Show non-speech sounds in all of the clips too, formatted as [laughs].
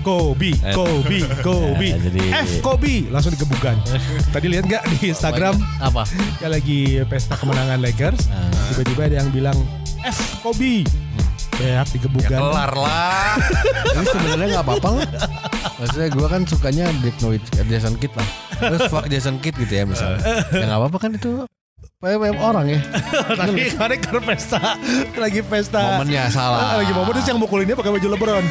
Kobe, Kobe, Kobe, Kobe. Eh, jadi- F Kobe langsung digebukan. [laughs] Tadi lihat nggak di Instagram Apa? ya lagi pesta kemenangan Lakers. Ah. Tiba-tiba ada yang bilang F Kobe. Ya Ya, digebukan. kelar lah. [laughs] Ini sebenarnya nggak apa-apa lah. Maksudnya gue kan sukanya Dirk Nowitzki, Jason Kidd lah. Terus fuck Jason Kidd gitu ya misalnya. Ya nggak apa-apa kan itu PM orang ya. Tapi kemarin karena pesta lagi pesta. Momennya salah. Ah, lagi momen terus yang mukulinnya pakai baju LeBron.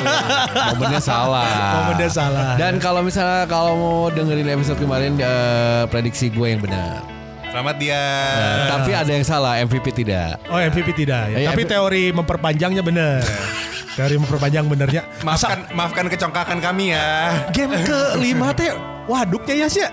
[laughs] Momennya salah. Momennya salah. Dan kalau misalnya kalau mau dengerin episode kemarin eh, prediksi gue yang benar. Selamat dia. Eh, tapi ada yang salah, MVP tidak. Oh MVP tidak ya. Eh, Tapi MVP teori memperpanjangnya bener. [laughs] teori memperpanjang benernya. Maafkan maafkan kecongkakan kami ya. Game kelima teh waduknya ya sih.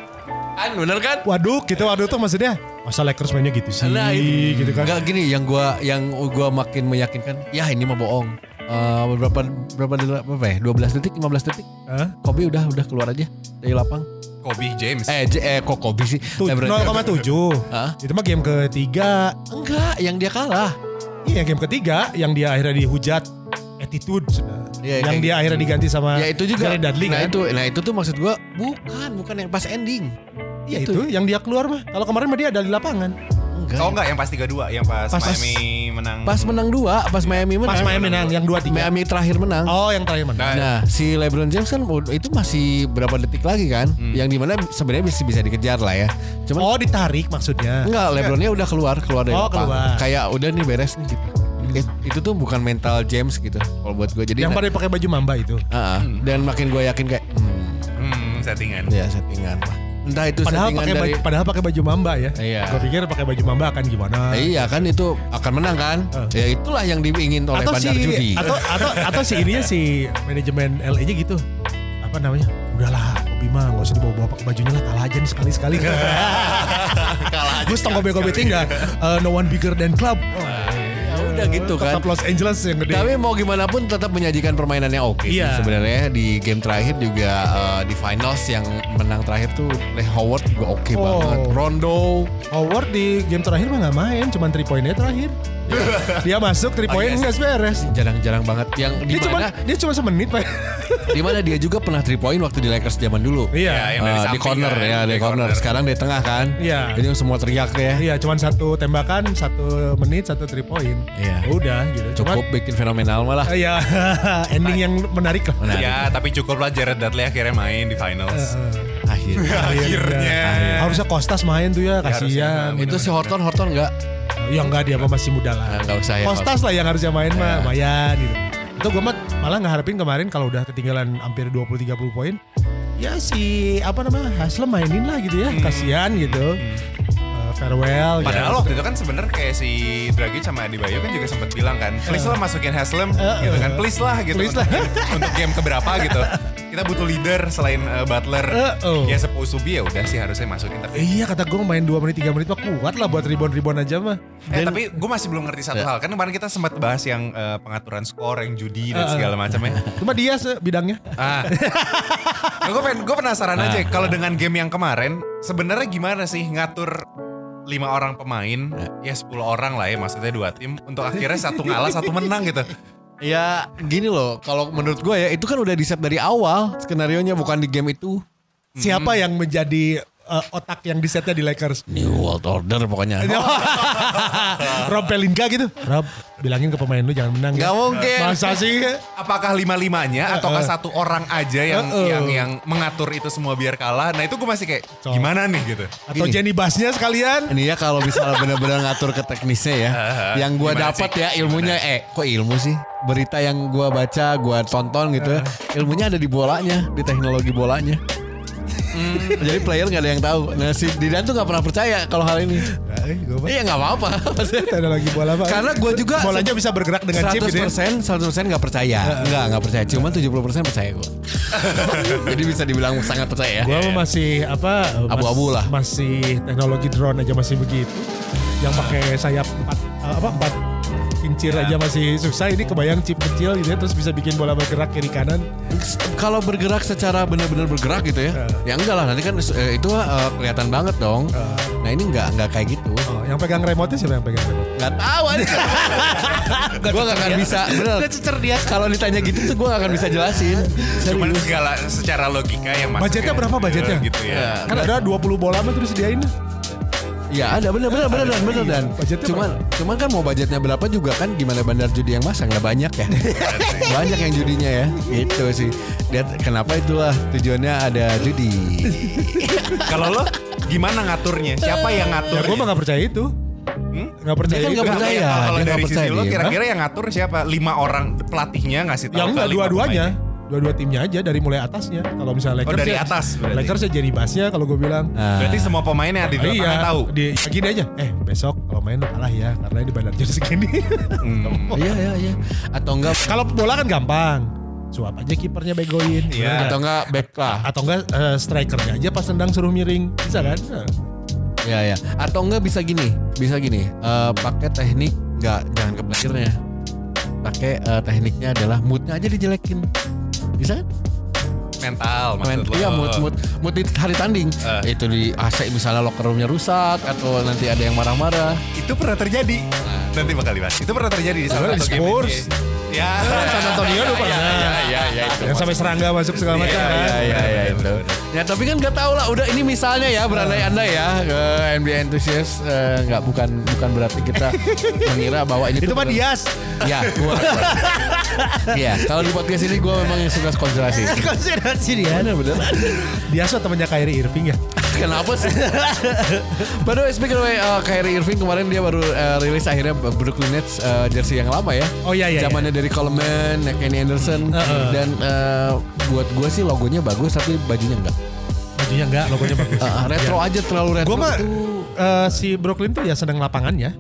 Kan bener kan? Waduk gitu waduk tuh maksudnya. Masa Lakers mainnya gitu sih Nah, itu. gitu kan. Enggak gini yang gua yang gua makin meyakinkan, ya ini mah bohong. Eh, berapa berapa berapa ya? 12 detik, 15 detik. Hah? Kobe udah udah keluar aja dari lapang. Kobe James. Eh, J- eh kok Kobe sih? Tuh, LeBron 0,7. Hah? Itu mah game ketiga. Enggak, yang dia kalah. Iya game ketiga yang dia akhirnya dihujat attitude. Iya, yang kayak- dia akhirnya diganti sama ya itu juga. Jared Dudley nah kan. itu, nah itu tuh maksud gua bukan, bukan yang pas ending. Iya itu yang dia keluar mah. Kalau kemarin mah dia ada di lapangan. Enggak. Oh enggak yang pas 32 yang pas, Pas- Miami menang. Pas menang dua, pas Miami menang. Pas main menang yang dua tiga. Miami terakhir menang. Oh yang terakhir menang. Nah, Nah, si LeBron James kan itu masih berapa detik lagi kan? Yang di mana sebenarnya bisa bisa dikejar lah ya. Cuman Oh ditarik maksudnya. enggak, LeBronnya udah keluar keluar dari Oh, keluar. Kayak udah nih beres nih gitu. It- itu tuh bukan mental James gitu. Kalau buat gue jadi Yang nah- pada pakai baju mamba itu. Ah, ah. dan makin gue yakin kayak hmm, hmm, settingan. ya settingan lah. Entah itu Padahal pakai dari baju, padahal pakai baju mamba ya. Iya. Gue pikir pakai baju mamba akan gimana. Iya kan itu akan menang kan? Eh. Ya itulah yang diingin oleh atau si bandar judi. atau atau atau si ininya si manajemen LA-nya gitu. Apa namanya? Udahlah, mah gak usah dibawa-bawa pakai bajunya lah kalah aja nih sekali-sekali. [laughs] [laughs] Kalah aja. Gue setengah gobe-gobe tinggal. Uh, no one bigger than club. Ya udah gitu kan. Tetap Los Angeles yang gede. Tapi mau gimana pun tetap menyajikan permainan yang oke sih Iya. sebenarnya di game terakhir juga eh, di finals yang menang terakhir tuh Howard juga oke Oh. banget. Rondo Howard di game terakhir mah gak main, cuman 3 poinnya terakhir. [laughs] dia masuk 3 poin yes. nggak beres. jarang-jarang banget yang di Dia cuma mana dia cuma semenit pak. di mana dia juga pernah 3 point waktu di Lakers zaman dulu. Ya, yang dari Eh, di corner kan, ya, di dari corner. Sekarang di tengah kan. Iya. Jadi semua teriak ya. Iya, cuman satu tembakan, satu menit, satu 3 poin. Iya. Udah gitu. Cukup bikin fenomenal malah. Cuman, Iya, [laughs] ending yang menarik lah. Menarik. Ya, tapi cukup lah Jared Dudley akhirnya main di finals. Akhirnya. Akhirnya. Harusnya Kostas main tuh ya, Ya, harusnya. kasihan. Itu si Horton Horton enggak? Ya enggak dia mah masih muda lah. enggak usah ya. Kostas lah yang harusnya main mah, Ya. lumayan gitu. Itu gue mah malah ngeharapin kemarin kalau udah ketinggalan hampir 20-30 poin. Ya si apa namanya Haslem mainin lah gitu ya, kasihan gitu. Eh, farewell. gitu. Padahal waktu itu kan sebenarnya kayak si Dragic sama Adebayo kan juga sempat bilang kan, please lah masukin Haslem Eh, gitu kan, please lah gitu Please untuk, lah. game, untuk game keberapa gitu. Kita butuh leader selain uh, Butler. Eh, oh. Ya to be ya udah sih harusnya masukin tapi Iya kata gue main 2 menit 3 menit mah kuat lah buat ribon-ribon aja mah. Eh tapi gue masih belum ngerti satu hal kan kemarin kita sempat bahas yang eh, pengaturan skor, yang judi dan segala macamnya. Cuma dia se- bidangnya. Ah, [laughs] gue pengen gue penasaran aja kalau dengan game yang kemarin sebenarnya gimana sih ngatur lima orang pemain ya 10 orang lah ya maksudnya dua tim untuk akhirnya satu ngalah satu menang gitu. Ya gini loh, kalau menurut gue ya itu kan udah di set dari awal skenario nya bukan di game itu. Siapa yang menjadi eh, otak yang di setnya di Lakers? New World Order pokoknya. [laughs] Rob Pelinka gitu. Rob bilangin ke pemain lu jangan menang. Gak ya. mungkin. Masa sih? Apakah lima limanya ataukah satu orang aja yang Eh, eh. yang yang mengatur itu semua biar kalah? Nah itu gue masih kayak So. gimana nih gitu. Atau Gini. Jenny Basnya sekalian? Ini ya kalau misalnya [laughs] benar-benar ngatur ke teknisnya ya. yang gua Gimana dapat sih? ya ilmunya eh kok ilmu sih? Berita yang gua baca, gua tonton gitu. ya. Ilmunya ada di bolanya, di teknologi bolanya. Jadi player nggak ada yang tahu. Nah si Didan tuh nggak pernah percaya kalau hal ini. Eh, gue Iya nggak apa-apa. Maksudnya, teknologi bola pak. Karena gua juga bolanya bisa bergerak dengan chip gitu ya. 100% 100% nggak percaya. Enggak, nggak percaya. Cuman 70% percaya gua. [laughs] Jadi bisa dibilang sangat percaya ya. Mah masih apa? Abu-abu lah. Masih teknologi drone aja masih begitu. Yang pakai sayap empat apa empat kincir aja masih susah. Ini kebayang chip kecil gitu ya, terus bisa bikin bola bergerak kiri kanan. Kalau bergerak secara benar-benar bergerak gitu ya. Ya enggak lah, nanti kan eh, itu eh, kelihatan banget dong. Nah, ini enggak enggak kayak gitu. Oh, yang pegang remote siapa yang pegang remote? Gak tahu aja. [laughs] gue gak akan bisa. Bener. Gak cerdias. Kalau ditanya gitu tuh gue gak akan bisa jelasin. Cuman segala secara logika yang masuk Budgetnya ya. berapa budgetnya? Eh, Gitu ya. Kan ada 20 bola mah terus sediain. Ya ada bener bener bener dan bener dan. Cuman cuman kan mau budgetnya berapa juga kan gimana bandar judi yang masang nggak banyak ya. [laughs] banyak yang judinya ya. Gitu sih. Dan kenapa itulah tujuannya ada judi. [laughs] Kalau lo gimana ngaturnya? Siapa yang Ya ngatur? gue mah gak percaya itu. Hmm? Gak percaya Dia kan itu. nggak percaya. Kalau dia nggak dari sisi percaya lo kira-kira yang ngatur siapa? Lima orang pelatihnya ngasih tahu Ya enggak dua-duanya. Dua-dua timnya aja dari mulai atasnya. Kalau misalnya Oh, Lakers dari ya- atas berarti. Lakers ya jadi basnya kalau gue bilang. Nah, Berarti semua pemainnya ada di Ah, lapangan tahu. Di, ya gini aja. Eh besok kalau main kalah ya karena ini bandar jadi segini. Hmm. Iya iya iya. Atau enggak kalau bola kan gampang. Suap aja kipernya begoin. Iya. Nggak? atau enggak back lah. atau enggak eh, strikernya aja pas tendang suruh miring. Bisa kan? Ya ya. Atau enggak bisa gini, bisa gini. eh, pakai teknik enggak jangan ke playernya. Pakai eh, tekniknya adalah moodnya aja dijelekin. Bisa kan? Mental Men, maksud lo. iya mood mood mood di hari tanding. Eh. Itu di AC misalnya locker roomnya rusak atau nanti ada yang marah-marah. Itu pernah terjadi. Nanti bakal dibahas. Itu pernah terjadi di salah Di satu game Spurs. Ya. San Antonio dulu pernah. Iya, iya, iya. itu. Yang sampai serangga masuk segala macam Iya, kan. iya, iya, iya, itu. Ya tapi kan nggak tahu lah. Udah ini misalnya ya berandai-andai ya ke NBA enthusiast eh, nggak bukan bukan berarti kita [laughs] mengira bahwa ini Itu mah Dias. Ya, gua. Iya, kalau di podcast ini gue memang yang suka konspirasi. [laughs] Konspirasi dia. Bener bener. Dias temannya Kyrie Irving ya. Kenapa sih? [laughs] By the way, speaking of uh, Kyrie Irving kemarin dia baru uh, rilis akhirnya Brooklyn Nets uh, jersey yang lama ya. Oh iya iya. Zamannya dari Coleman, Kenny Anderson Heeh. dan uh, buat gue sih logonya bagus tapi bajunya enggak. Bajunya enggak, logonya [laughs] bagus. Uh, retro aja terlalu retro. Gue mah eh, si Brooklyn tuh ya sedang lapangannya.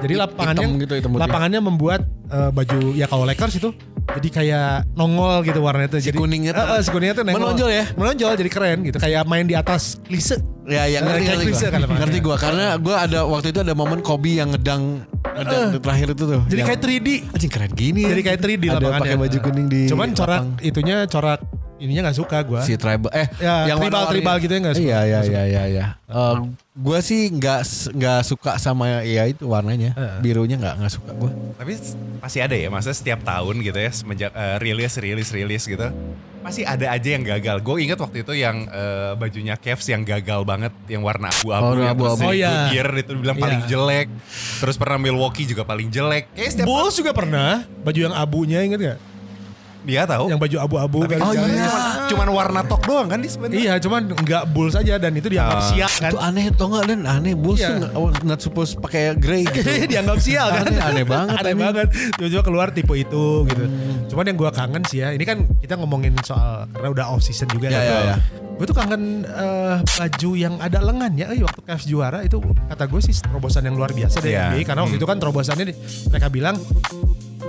Jadi lapangannya Hitam gitu, hitam lapangannya membuat eh, baju ya kalau Lakers itu jadi kayak nongol gitu warnanya tuh. Si jadi, kuningnya tuh- Eh, eh, si kuningnya tuh nongol. Menonjol ya? Menonjol jadi keren gitu. Kayak main di atas klise. Ya, ya ngerti, Kayak ngerti, klise gua. kan ngerti gue karena gue ada waktu itu ada momen Kobe yang ngedang ngedang terakhir itu tuh. Jadi Yang- kayak 3D. anjing keren gini. Jadi kayak 3D ada pakai baju kuning di Cuman corak lapang. itunya corak ininya nggak suka gue. si tribal eh Ya, yang tribal- tribal gitu ya nggak suka. Iya iya iya iya iya. gue sih nggak nggak suka sama ya itu warnanya Heeh. birunya nggak nggak suka gue. Tapi pasti ada ya, maksudnya setiap tahun gitu ya, semenjak eh, rilis, rilis, rilis gitu. Pasti ada aja yang gagal. Gue ingat waktu itu yang eh, bajunya Cavs yang gagal banget, yang warna abu-abu. Oh, yang abu-abu. terus Oh, iya. Goodyear itu bilang Iya. paling jelek. Terus pernah Milwaukee juga paling jelek. Kayak setiap Bulls juga pernah baju yang abunya inget gak? Dia tahu. Yang baju abu-abu kan. kan Oh, iya. cuman, cuman warna tok doang kan di sebenarnya. Iya, cuman nggak Bulls aja dan itu dianggap Ah. sial kan. Itu aneh tau nggak dan aneh Bulls Iya. tuh oh, not supposed pakai grey gitu. [laughs] dianggap sial kan. Aneh- aneh banget, aneh aneh. banget. Tiba-tiba keluar tipe itu gitu. Cuman yang gua kangen sih ya, ini kan kita ngomongin soal karena udah off season juga Ya, kan. ya, ya. Gue tuh kangen eh, baju yang ada lengannya. Eh waktu Cavs juara itu kata gue sih terobosan yang luar biasa dari Iya. NBA karena waktu itu kan terobosannya mereka bilang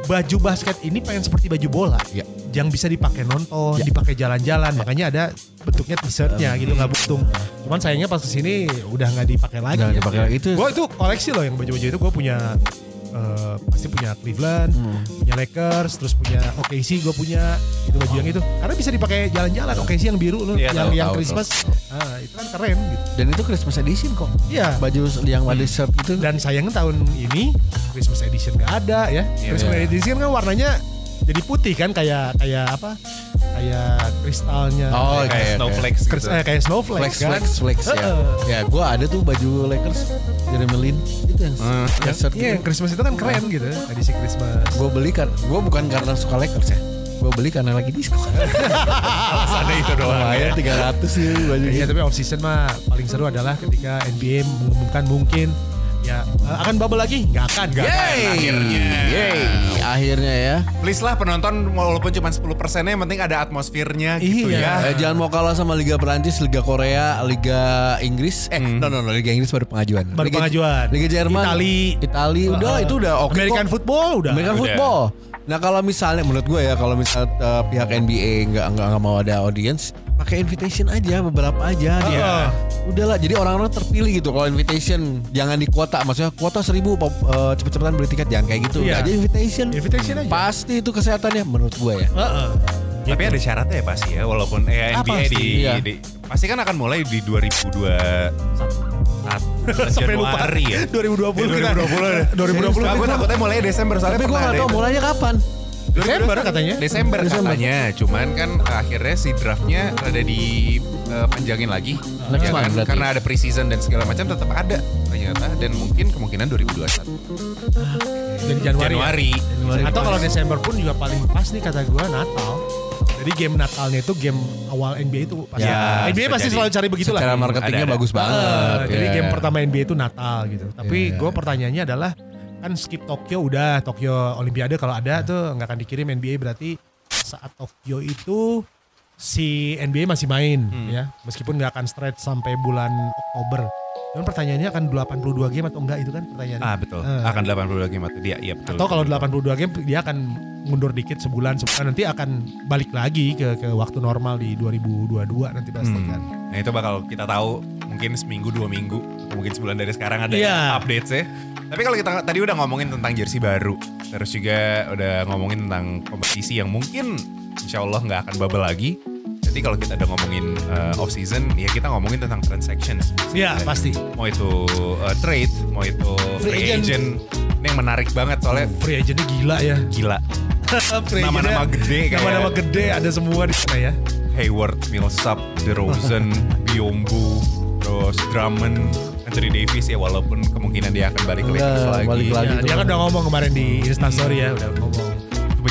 baju basket ini pengen seperti baju bola. Iya. Yang bisa dipakai nonton, dipakai jalan-jalan. Makanya ada bentuknya t-shirtnya gitu nggak buntung. Cuman sayangnya pas ke sini udah nggak dipakai lagi. Nggak dipakai lagi. Itu- Gue itu koleksi loh yang baju-baju itu gue punya eh, pasti punya Cleveland, Hmm. punya Lakers, terus punya OKC gue punya itu baju yang itu. Karena bisa dipakai jalan-jalan. OKC yang biru loh, Iya, yang tahu, yang tahu, Christmas. Nah, itu kan keren gitu. Dan itu Christmas edition kok. Iya. Baju yang ada shirt itu. Dan sayangnya tahun ini Christmas edition gak ada ya. Iya, Christmas iya. edition kan warnanya jadi putih kan kayak kayak apa? Kayak kristalnya. Oh, kayak oke. snowflakes Kris- gitu. eh, kayak snowflake Flex kan. flex flex ya. Ya gue ada tuh baju Lakers Jeremy Lin itu yang Hmm. yang Iya, yang Christmas itu kan keren gitu. Edisi Christmas. gue beli kan gue bukan karena suka Lakers ya gue beli karena lagi diskon [laughs] Alasannya itu doang ya. tiga ratus sih baju Iya tapi off season mah paling seru adalah ketika NBA mengumumkan mungkin ya eh, akan bubble lagi nggak akan. Yeay, akhirnya. Yeay, akhirnya ya. Please lah penonton walaupun cuma 10 persennya yang penting ada atmosfernya gitu Iya. ya. Eh, jangan mau kalah sama Liga Perancis, Liga Korea, Liga Inggris. Eh, no no no, Liga Inggris baru pengajuan. Baru Liga, pengajuan. Liga Jerman, Itali. Itali, udah Uh, itu udah oke American kok. football udah. American Udah. football. Nah kalau misalnya menurut gue ya kalau misal eh, pihak NBA nggak nggak mau ada audience, pakai invitation aja beberapa aja dia. Heeh. Udahlah, jadi orang-orang terpilih gitu kalau invitation, jangan di kuota. Maksudnya kuota seribu eh, cepet-cepetan beli tiket jangan kayak gitu. Iya. Udah aja invitation. Invitation aja. Pasti itu kesehatannya menurut gue ya. Heeh. Tapi ada syaratnya ya pasti ya walaupun eh, Ah, NBA pasti, di, iya. di pasti kan akan mulai di 2021 Sampai lupa. Januari ya. [laughs] 2020 kita. 2020. 2020 Aku takutnya mulai Desember soalnya Tapi gue pernah gak ada tau itu. mulainya kapan. Desember katanya. Desember, Desember. katanya, cuman kan akhirnya si draftnya rada dipanjangin lagi, Next Ya kan? karena ada preseason dan segala macam tetap ada ternyata dan mungkin kemungkinan 2021 Jadi Januari. ya? Januari. Atau kalau Desember pun juga paling pas nih kata gua Natal. Jadi game Natalnya itu game awal NBA itu pasti. Ya, NBA pasti jadi. selalu cari begitu lah. Secara marketingnya Ada, ada. bagus banget. Ah, jadi Iya. game pertama NBA itu Natal gitu. Tapi Iya. gue pertanyaannya adalah kan skip Tokyo udah Tokyo Olimpiade kalau ada tuh nggak akan dikirim NBA berarti saat Tokyo itu si NBA masih main Hmm. ya meskipun nggak akan stretch sampai bulan Oktober. Cuman pertanyaannya akan 82 game atau enggak itu kan pertanyaannya. Ah betul. Eh. Akan 82 game atau dia. Iya betul. Atau kalau 82 game dia akan mundur dikit sebulan sebulan nanti akan balik lagi ke ke waktu normal di 2022 nanti pasti Hmm. kan. Nah itu bakal kita tahu mungkin seminggu dua minggu mungkin sebulan dari sekarang ada Iya. update sih. Tapi kalau kita tadi udah ngomongin tentang jersey baru, terus juga udah ngomongin tentang kompetisi yang mungkin insya Allah nggak akan bubble lagi. Jadi kalau kita udah ngomongin uh, off season, ya kita ngomongin tentang transactions. Iya pasti. Mau itu uh, trade, mau itu free, Free agent. agent. Ini yang menarik banget soalnya Free agentnya gila ya. gila. [laughs] Nama-nama gede kayak- Nama-nama gede ada semua di sana ya. Hayward, Millsap, DeRozan, [laughs] Biombo, terus Drummond, Anthony Davis ya walaupun kemungkinan dia akan balik ke Udah, Lakers lagi. balik lagi. Ya, dia kan udah ngomong kemarin di Instastory ya, udah ngomong.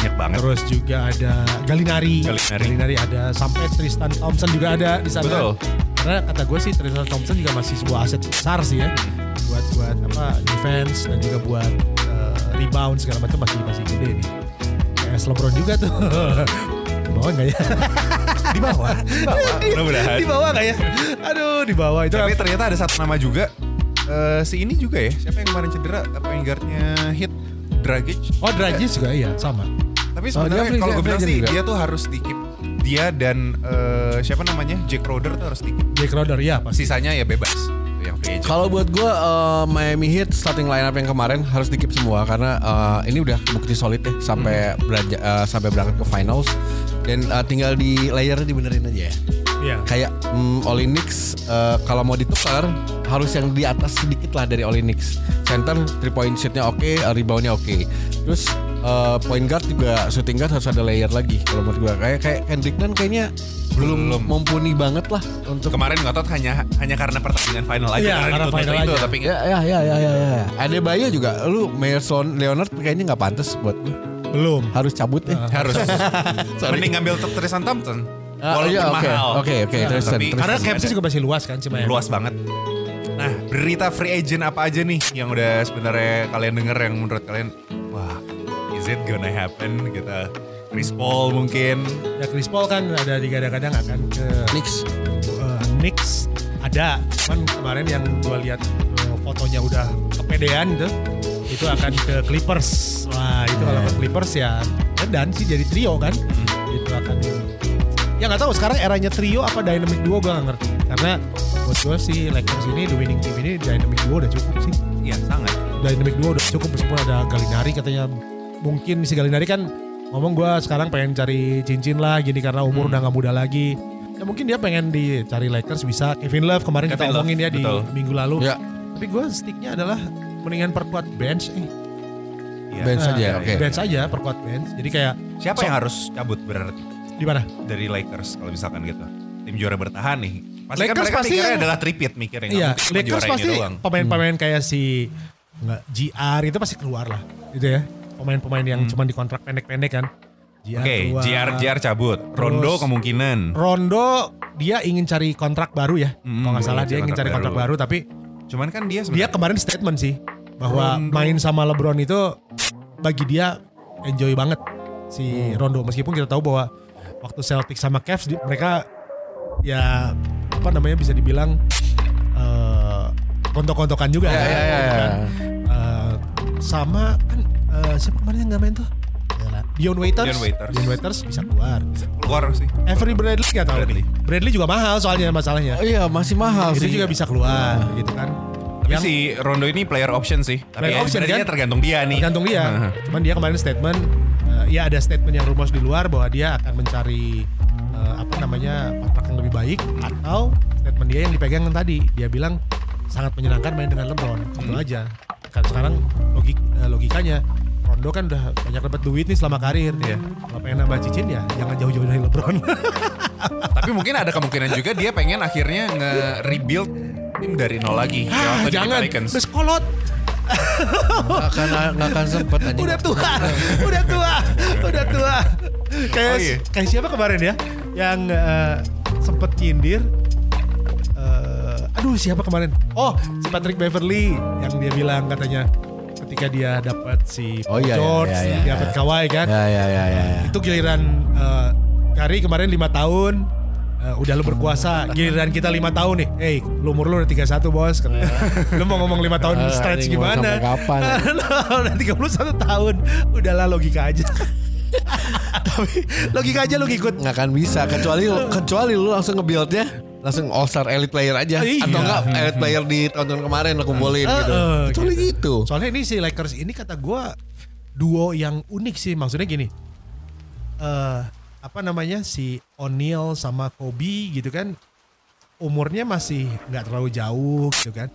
Banyak banget. Terus juga ada Galinari. Gallinari. ada sampai Tristan Thompson juga ada di sana. Betul. Karena kata gue sih Tristan Thompson juga masih sebuah aset besar sih ya. Buat buat apa defense dan juga buat eh, rebound segala macam masih masih gede nih. Kayak LeBron juga tuh. [laughs] di bawah enggak ya? [laughs] Di bawah, di bawah. Mudah-mudahan. di bawah enggak ya? Aduh, di bawah itu. Tapi ternyata ada satu nama juga. eh, si ini juga ya. Siapa yang kemarin cedera? Apa yang guardnya hit? Dragic. Oh, Dragic juga iya, sama. Tapi Oh, dia sebenarnya free- kalau gue bilang sih juga. dia tuh harus di keep. Dia dan eh, siapa namanya? Jack Roder tuh harus di keep. Jack Crowder ya pasti. Sisanya ya bebas. Kalau buat gue eh, Miami Heat starting lineup yang kemarin harus dikip semua karena eh, ini udah bukti solid ya sampai beranja- eh, sampai berangkat ke finals dan eh, tinggal di layernya dibenerin aja ya. Iya. Kayak mm, Olinix eh, kalau mau ditukar harus yang di atas sedikit lah dari Olinix. Center three point shootnya oke, eh, reboundnya oke. Terus eh, point guard juga shooting guard harus ada layer lagi kalau menurut gue kayak kayak Kendrick Nunn kayaknya belum, Belum. mumpuni banget lah untuk Kemarin ngotot hanya hanya karena pertandingan final aja Iya, karena dituntut final itu, aja. tapi Ya ya ya ya ya. ya. Ada Bayo juga. Lu Mason Leonard kayaknya nggak pantas buat gue. Belum. Harus cabut ya. [laughs] harus [laughs] Sorry. mending ngambil Tristan Thompson Ah, walaupun iya, oke. mahal Oke, oke, Nah, Tristan, tapi Tristan. Karena capsnya juga masih luas kan cuma ya. luas banget nah berita free agent apa aja nih yang udah sebenarnya kalian denger yang menurut kalian wah it gonna happen gitu. Chris Paul mungkin. Ya Chris Paul kan ada digadang-gadang akan ke Knicks. uh, Knicks ada cuman kemarin yang gua lihat uh, fotonya udah kepedean gitu itu akan ke Clippers. Wah itu kalau ke Clippers ya dan sih jadi trio kan. Itu akan ya nggak tahu sekarang eranya trio apa dynamic duo gua nggak ngerti. Karena buat gua sih Lakers ini the winning team ini dynamic duo udah cukup sih. Iya sangat. Dynamic duo udah cukup meskipun ada Galinari katanya mungkin si Galinari kan ngomong gua sekarang pengen cari cincin lah gini karena umur Hmm. udah nggak muda lagi. Ya mungkin dia pengen dicari Lakers bisa. Kevin Love kemarin kita Kevin Love, omongin ya di betul. minggu lalu. Ya. tapi gue sticknya adalah mendingan perkuat bench eh. Iya. Bench Nah, aja, oke. bench aja perkuat bench. Jadi kayak siapa So- yang harus cabut berarti? Di mana? Dari Lakers kalau misalkan gitu. Tim juara bertahan nih. Pasti kan Lakers mereka pasti mikirnya yang- adalah tripit mikirnya. Iya Lakers pasti pemain-pemain kayak si nggak GR itu pasti keluar lah gitu ya pemain-pemain yang cuma di kontrak pendek-pendek kan Hmm. Oke, keluar. JR JR cabut. Rondo Terus- kemungkinan. Rondo dia ingin cari kontrak baru ya. Hmm, Kalau nggak salah dia ingin cari kontrak baru. tapi Cuman kan dia dia sebenarnya kemarin statement sih bahwa Rondo. main sama LeBron itu bagi dia enjoy banget Hmm. si Rondo meskipun kita tahu bahwa waktu Celtics sama Cavs mereka ya apa namanya bisa dibilang eh kontok-kontokan juga Ya, kan, ya, ya, gitu ya. kan. Eh, sama kan eh, siapa kemarin yang nggak main tuh? Dion Waiters. Dion Waiters. Dion Waiters bisa keluar. keluar sih. Avery Bradley gak tahu Bradley. nih. Bradley juga mahal soalnya masalahnya. Oh, iya masih mahal itu sih. juga bisa keluar gitu kan. Tapi Yang si Rondo ini player option sih. Tapi Player ya, option, kan? tergantung dia nih. tergantung dia. Cuman dia kemarin statement, eh, ya ada statement yang rumors di luar bahwa dia akan mencari eh, apa namanya kontrak yang lebih baik atau statement dia yang dipegang yang tadi dia bilang sangat menyenangkan main dengan LeBron itu aja kan sekarang logik logikanya Rondo kan udah banyak dapat duit nih selama karir Iya. kalau pengen nambah cicin ya jangan jauh-jauh dari LeBron [laughs] Tapi mungkin ada kemungkinan juga dia pengen akhirnya nge-rebuild tim dari nol lagi. Di jangan terus kolot Nggak akan nggak akan [laughs] sempet anjing. udah tua udah tua udah tua kayak Oh, iya. kayak siapa kemarin ya yang eh, sempet nyindir eh, aduh siapa kemarin oh si Patrick Beverly yang dia bilang katanya ketika dia dapat si Oh, iya, iya, George iya, iya, dia dapat iya. Kawhi kan Ya ya ya ya. ya. itu giliran eh, Kari kemarin lima tahun eh, udah lu berkuasa giliran kita lima tahun nih hey lu umur lu udah 31 bos katanya. lu mau ngomong lima tahun [laughs] stretch gimana kapan? [laughs] udah 31 tahun udahlah logika aja [laughs] tapi logika aja lu ngikut nggak akan bisa kecuali kecuali lu langsung nge-buildnya langsung all star elite player aja Iya. atau enggak elite player di tahun-tahun kemarin lo kumpulin gitu. Eh, eh, Kecuali gitu. soalnya ini si Lakers ini kata gua duo yang unik sih maksudnya gini eh apa namanya si O'Neal sama Kobe gitu kan umurnya masih nggak terlalu jauh gitu kan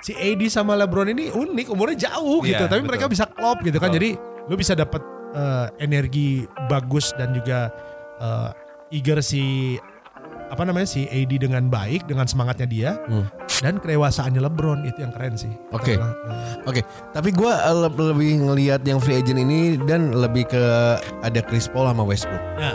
si AD sama LeBron ini unik umurnya jauh gitu Iya, tapi betul. mereka bisa klop gitu kan Betul. jadi lu bisa dapat eh, energi bagus dan juga eh, eager si apa namanya si AD dengan baik dengan semangatnya dia Hmm. dan kedewasaannya LeBron itu yang keren sih. Oke. Eh, Oke, tapi gue lebih ngelihat yang free agent ini dan lebih ke ada Chris Paul sama Westbrook. Ya.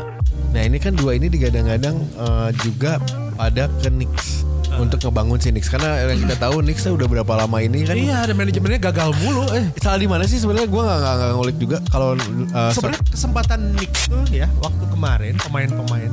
Nah ini kan dua ini digadang-gadang eh, juga pada ke Knicks untuk ngebangun si Knicks karena yang kita tahu Knicks udah berapa lama ini kan. Iya, ada manajemennya gagal mulu. Eh, Salah di mana sih sebenarnya gue nggak nggak ngulik juga kalau eh, sebenarnya kesempatan Knicks tuh ya waktu kemarin pemain-pemain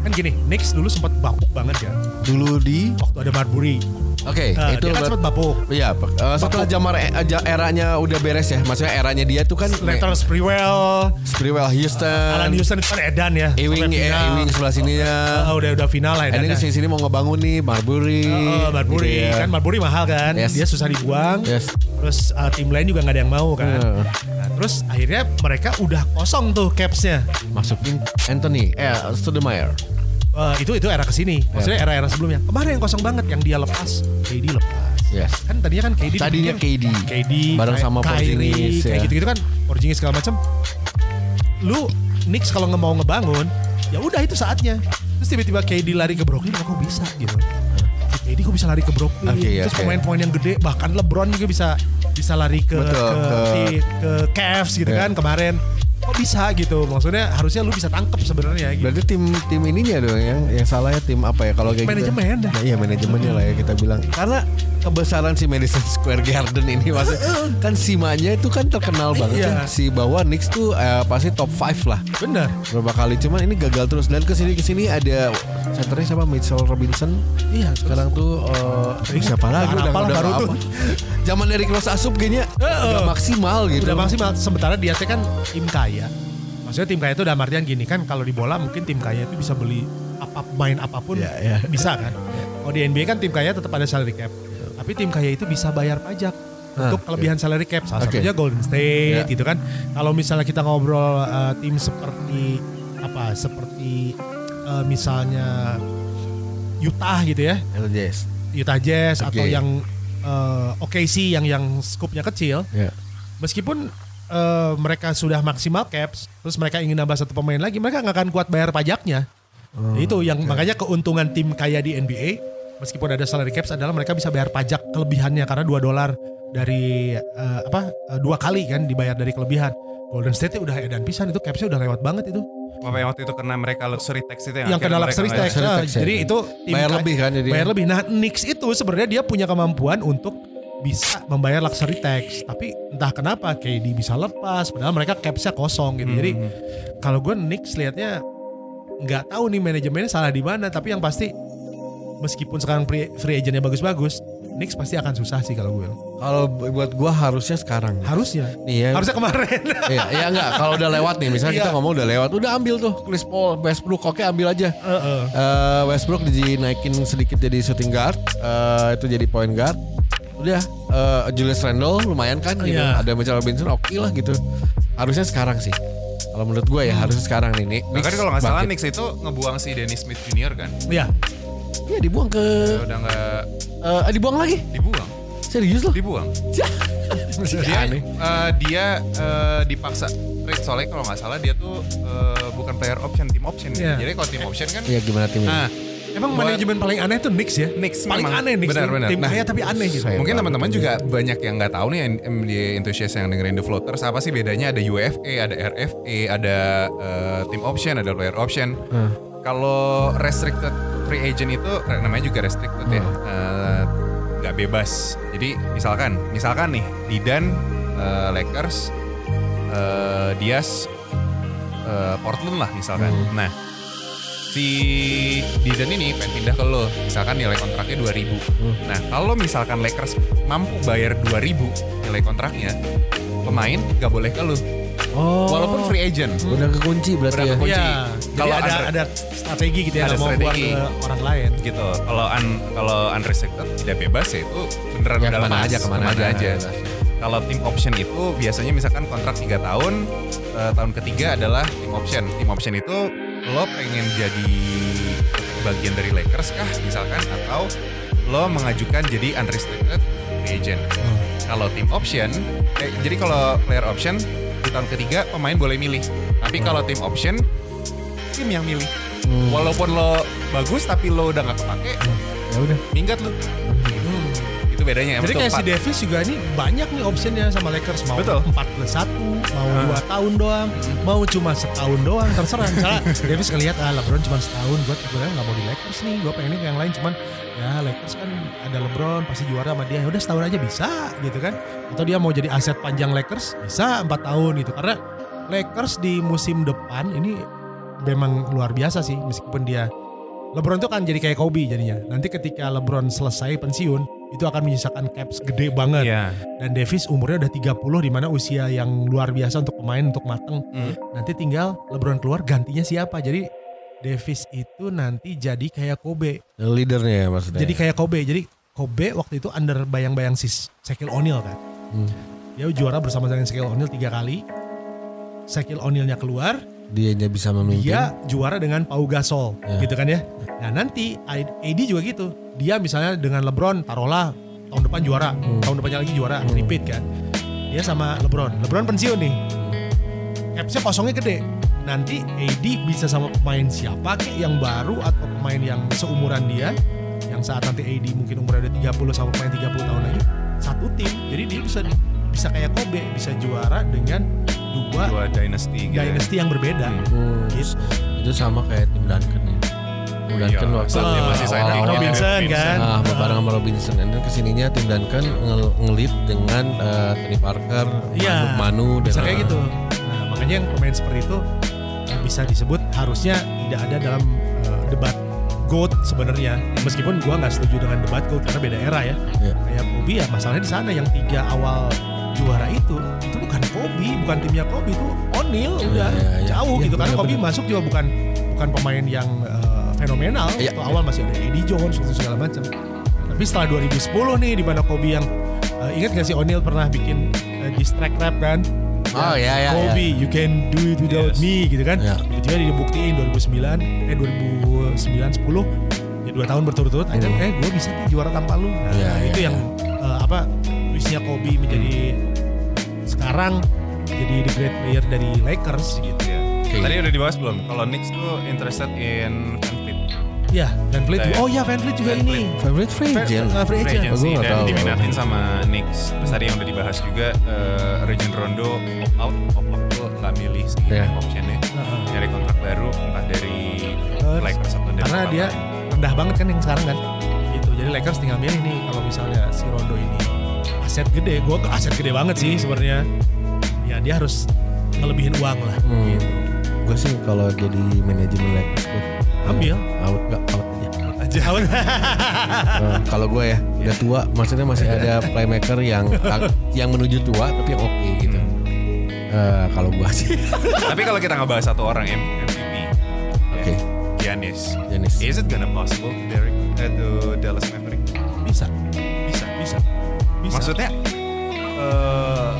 kan gini, Knicks dulu sempat bapuk banget ya dulu di waktu ada Marbury. Oke, Eh, itu dia kan sempat bapuk. Iya, eh, setelah jamar e- aja- eranya udah beres ya. Maksudnya eranya dia tuh kan Later Sprewell, Sprewell Houston, Alan Houston itu kan Edan ya. Ewing, eh, final. Ewing sebelah sininya. Eh, udah udah final lah Ini Edan. ke sini sini mau ngebangun nih Marbury. Oh, Marbury Gitu ya. kan Marbury mahal kan, Yes. dia susah dibuang. Yes. Terus uh, tim lain juga nggak ada yang mau kan. Nah, terus akhirnya mereka udah kosong tuh capsnya. Masukin Anthony, eh Stoudemire. Eh, itu itu era ke sini, maksudnya era-era sebelumnya. Kemarin yang kosong banget yang dia lepas, KD lepas. Yes. Kan tadinya kan KD Tadinya KD. KD Bareng Ky- sama Kyrie, Porzingis, kayak ya. gitu-gitu kan Porzingis segala macam. Lu Knicks kalau nggak mau ngebangun, ya udah itu saatnya. Terus tiba-tiba KD lari ke Brooklyn, kok bisa gitu. KD kok bisa lari ke Brooklyn, Oke, terus oke. pemain-pemain yang gede, bahkan LeBron juga bisa bisa lari ke Betul, ke, ke- ke Cavs gitu Ya. kan kemarin. Kok bisa gitu? Maksudnya harusnya lu bisa tangkep sebenarnya gitu. Berarti tim tim ininya dong yang yang salah ya tim apa ya kalau kayak Manajemen gitu. Nah, iya manajemennya lah ya kita bilang. Karena kebesaran si Madison Square Garden ini maksudnya kan simanya itu kan terkenal banget Iya. ya. Si bahwa Knicks tuh eh, pasti top 5 lah. Bener. Berapa kali cuman ini gagal terus dan ke sini ke sini ada centernya siapa Mitchell Robinson. Iya. Sekarang tuh eh, siapa lagi udah udah baru nggak tuh. apa. [laughs] Zaman dari Rose Asup kayaknya udah maksimal gitu. Udah maksimal sementara dia teh kan tim kaya. Maksudnya tim kaya itu udah artian gini kan kalau di bola mungkin tim kaya itu bisa beli apa main apa pun Iya, iya. bisa kan. Kalau di NBA kan tim kaya tetap ada salary cap. Tapi tim kaya itu bisa bayar pajak Nah, untuk kelebihan salary cap. Salah Oke. satunya Golden State Iya. gitu kan. Kalau misalnya kita ngobrol uh, tim seperti apa? Seperti uh, misalnya Utah gitu ya. LJS. Utah Jazz atau Oke. yang uh, OKC yang yang skupnya kecil Ya. meskipun eh, mereka sudah maksimal caps, terus mereka ingin nambah satu pemain lagi, mereka nggak akan kuat bayar pajaknya. Oh, itu yang makanya keuntungan tim kaya di NBA, meskipun ada salary caps adalah mereka bisa bayar pajak kelebihannya karena 2 dolar dari eh, apa eh, dua kali kan dibayar dari kelebihan. Golden State udah edan pisan itu capsnya udah lewat banget itu. Apa yang waktu itu kena mereka luxury tax itu yang akhirnya kena luxury tax. luxury Nah, tax, ya. Jadi itu tim Bayar lebih kan jadi. bayar lebih. Nah, Knicks itu sebenarnya dia punya kemampuan untuk bisa membayar luxury tax, tapi entah kenapa KD bisa lepas, padahal mereka capsnya kosong gitu. Jadi Hmm. kalau gue Knicks liatnya nggak tahu nih manajemennya salah di mana, tapi yang pasti meskipun sekarang free, free agentnya bagus-bagus, Knicks pasti akan susah sih kalau gue. Kalau buat gua harusnya sekarang. Harusnya, Nih ya. harusnya kemarin. [laughs] Iya, iya enggak. Kalau udah lewat nih, misalnya kita Iya. ngomong udah lewat, udah ambil tuh Chris Paul, Westbrook, oke ambil aja. Heeh. Eh, Westbrook dinaikin sedikit jadi shooting guard, eh, itu jadi point guard. Udah, eh, Julius Randle lumayan kan gitu. Iya. Ada Mitchell Robinson, oke lah gitu. Harusnya sekarang sih. Kalau menurut gue ya harusnya sekarang nih. nih Bahkan kalau nggak salah. Knicks itu ngebuang si Dennis Smith Jr. kan. Iya. Iya dibuang ke Ya udah nggak eh, dibuang lagi. dibuang, Serius loh. dibuang. [laughs] Dia eh, dia eh, dipaksa trade soalnya kalau nggak salah dia tuh eh, bukan player option, team option. Iya. Jadi kalau team option kan, Iya gimana timnya? nah Emang Buat- manajemen paling aneh tuh Knicks ya. Knicks paling memang. aneh Knicks. Benar, Tim- benar. Tim Nah, kaya tapi aneh gitu. saya- Mungkin teman-teman juga banyak yang nggak tahu nih NBA enthusiast yang dengerin The Floaters apa sih bedanya ada UFA, ada RFA, ada eh, team option, ada player option. Hmm. Kalau restricted free agent itu eh, namanya juga restricted ya, Eh, nggak bebas. Jadi misalkan, misalkan nih Didan eh, Lakers, eh, Diaz eh, Portland lah misalkan. Nah si Didan ini pengen pindah ke lo, misalkan nilai kontraknya 2000. Nah, kalau misalkan Lakers mampu bayar 2000 nilai kontraknya, pemain gak boleh ke lo. Oh. Walaupun free agent. Udah kekunci berarti Udah ya. kekunci. Jadi Kalau ada under- ada strategi gitu ya Ada mau ke orang lain. gitu. Kalau un, kalau unrestricted tidak bebas ya itu beneran Ya, udah ke mana aja, ke mana aja. Kalau team option itu biasanya misalkan kontrak 3 tahun, eh, tahun ketiga adalah team option. Team option itu lo pengen jadi bagian dari Lakers kah misalkan atau lo mengajukan jadi unrestricted free agent. Kalau team option, eh, jadi kalau player option di tahun ketiga pemain boleh milih. Tapi kalau team option tim yang milih. Hmm. Walaupun lo bagus tapi lo udah nggak kepake, Ya udah. minggat lo. Itu bedanya. Jadi kayak si. Davis juga ini banyak nih optionnya sama Lakers mau Betul. 4 plus 1, mau Ah. 2 tahun doang, mau cuma setahun doang, terserah. Misalnya [laughs] Davis ngelihat ah LeBron cuma setahun, gue gue nggak mau di Lakers nih, gue pengen yang lain cuman ya Lakers kan ada LeBron pasti juara sama dia, ya udah setahun aja bisa gitu kan. Atau dia mau jadi aset panjang Lakers bisa 4 tahun gitu karena Lakers di musim depan ini memang luar biasa sih meskipun dia LeBron itu kan jadi kayak Kobe jadinya. Nanti ketika LeBron selesai pensiun, itu akan menyisakan caps gede banget. Iya. Dan Davis umurnya udah 30 di mana usia yang luar biasa untuk pemain untuk mateng. Hmm. Nanti tinggal LeBron keluar gantinya siapa. Jadi Davis itu nanti jadi kayak Kobe. Leadernya ya maksudnya. Jadi kayak Kobe. Jadi Kobe waktu itu under bayang-bayang si Shaquille O'Neal kan. Hmm. Dia juara bersama dengan Shaquille O'Neal tiga kali. Shaquille O'Neal-nya keluar, dia bisa memimpin. dia juara dengan Pau Gasol Ya. gitu kan ya. Nah nanti AD juga gitu. Dia misalnya dengan LeBron taruhlah tahun depan juara, tahun depannya lagi juara, repeat kan. Dia sama LeBron. LeBron pensiun nih. Capsnya kosongnya gede. Nanti AD bisa sama pemain siapa kek yang baru atau pemain yang seumuran dia yang saat nanti AD mungkin umurnya udah 30 sama pemain 30 tahun lagi satu tim. Jadi dia bisa bisa kayak Kobe bisa juara dengan dua Dua dynasty gitu. ya. dynasty yang berbeda. Hmm, Gitu. Itu sama kayak tim Duncan ya. Tim Iya, Duncan waktu dia masih signing awal-awal. Robinson kan. Ah, bareng sama Robinson. Dan ke sininya tim Duncan ngel- ngelit dengan eh, Tony Parker, Iya. Manu, Manu bisa dan kayak gitu. Nah, makanya yang pemain seperti itu eh, bisa disebut harusnya tidak ada dalam eh, debat GOAT sebenarnya. Meskipun gua nggak setuju dengan debat GOAT karena beda era ya. Iya. Kayak Kobe ya masalahnya di sana yang tiga awal juara itu itu bukan Kobe, bukan timnya Kobe itu O'Neal udah iya, iya. jauh Iya, gitu karena bener, Kobe bener. masuk juga bukan bukan pemain yang eh, fenomenal. Iya, Waktu iya. awal masih ada Eddie Jones segala macam. Tapi setelah 2010 nih di mana Kobe yang eh, ingat gak sih O'Neal pernah bikin uh, diss track rap kan? Oh iya iya. Kobe, iya. you can do it without Yes. me gitu kan. Ya. Itu juga dibuktiin 2009, eh 2009 10 ya dua tahun berturut-turut akhirnya eh gue bisa nih juara tanpa lu. Nah, Ya, itu ya, yang eh, apa twistnya Kobe menjadi sekarang jadi the great player dari Lakers gitu. Iya. Oke. Tadi udah dibahas belum? Kalau Knicks tuh interested in Van Fleet. Ya, Van Vliet. Udah ya. Oh ya, Van Vliet juga Van ini. Favorite free Fa- agent. uh, free Free agent. nggak dan tahu. diminatin sama Knicks. Terus tadi yang udah dibahas juga eh, Region Rondo opt out, opt out tuh nggak milih sih Iya. optionnya. Heeh. Nyari kontrak baru entah dari Terus, Lakers atau dari Karena dia rendah banget kan yang sekarang kan. Gitu. Jadi Lakers tinggal milih nih kalau misalnya si Rondo ini aset gede. Gue ke aset gede banget sih sebenarnya. Ya dia harus ngelebihin uang lah. Hmm. Gitu. Gue sih kalau jadi manajemen Lakers gue Ambil. out nggak out aja. aja. [laughs] Eh, kalau gue ya udah tua, maksudnya masih ada playmaker yang yang menuju tua tapi yang oke gitu. Eh, kalau gue sih, [laughs] Tapi kalau kita ngebahas satu orang M MVP, oke, Giannis. Giannis. Is it gonna possible to Derek eh, to Dallas bisa, Maverick? Bisa. Bisa. Maksudnya eh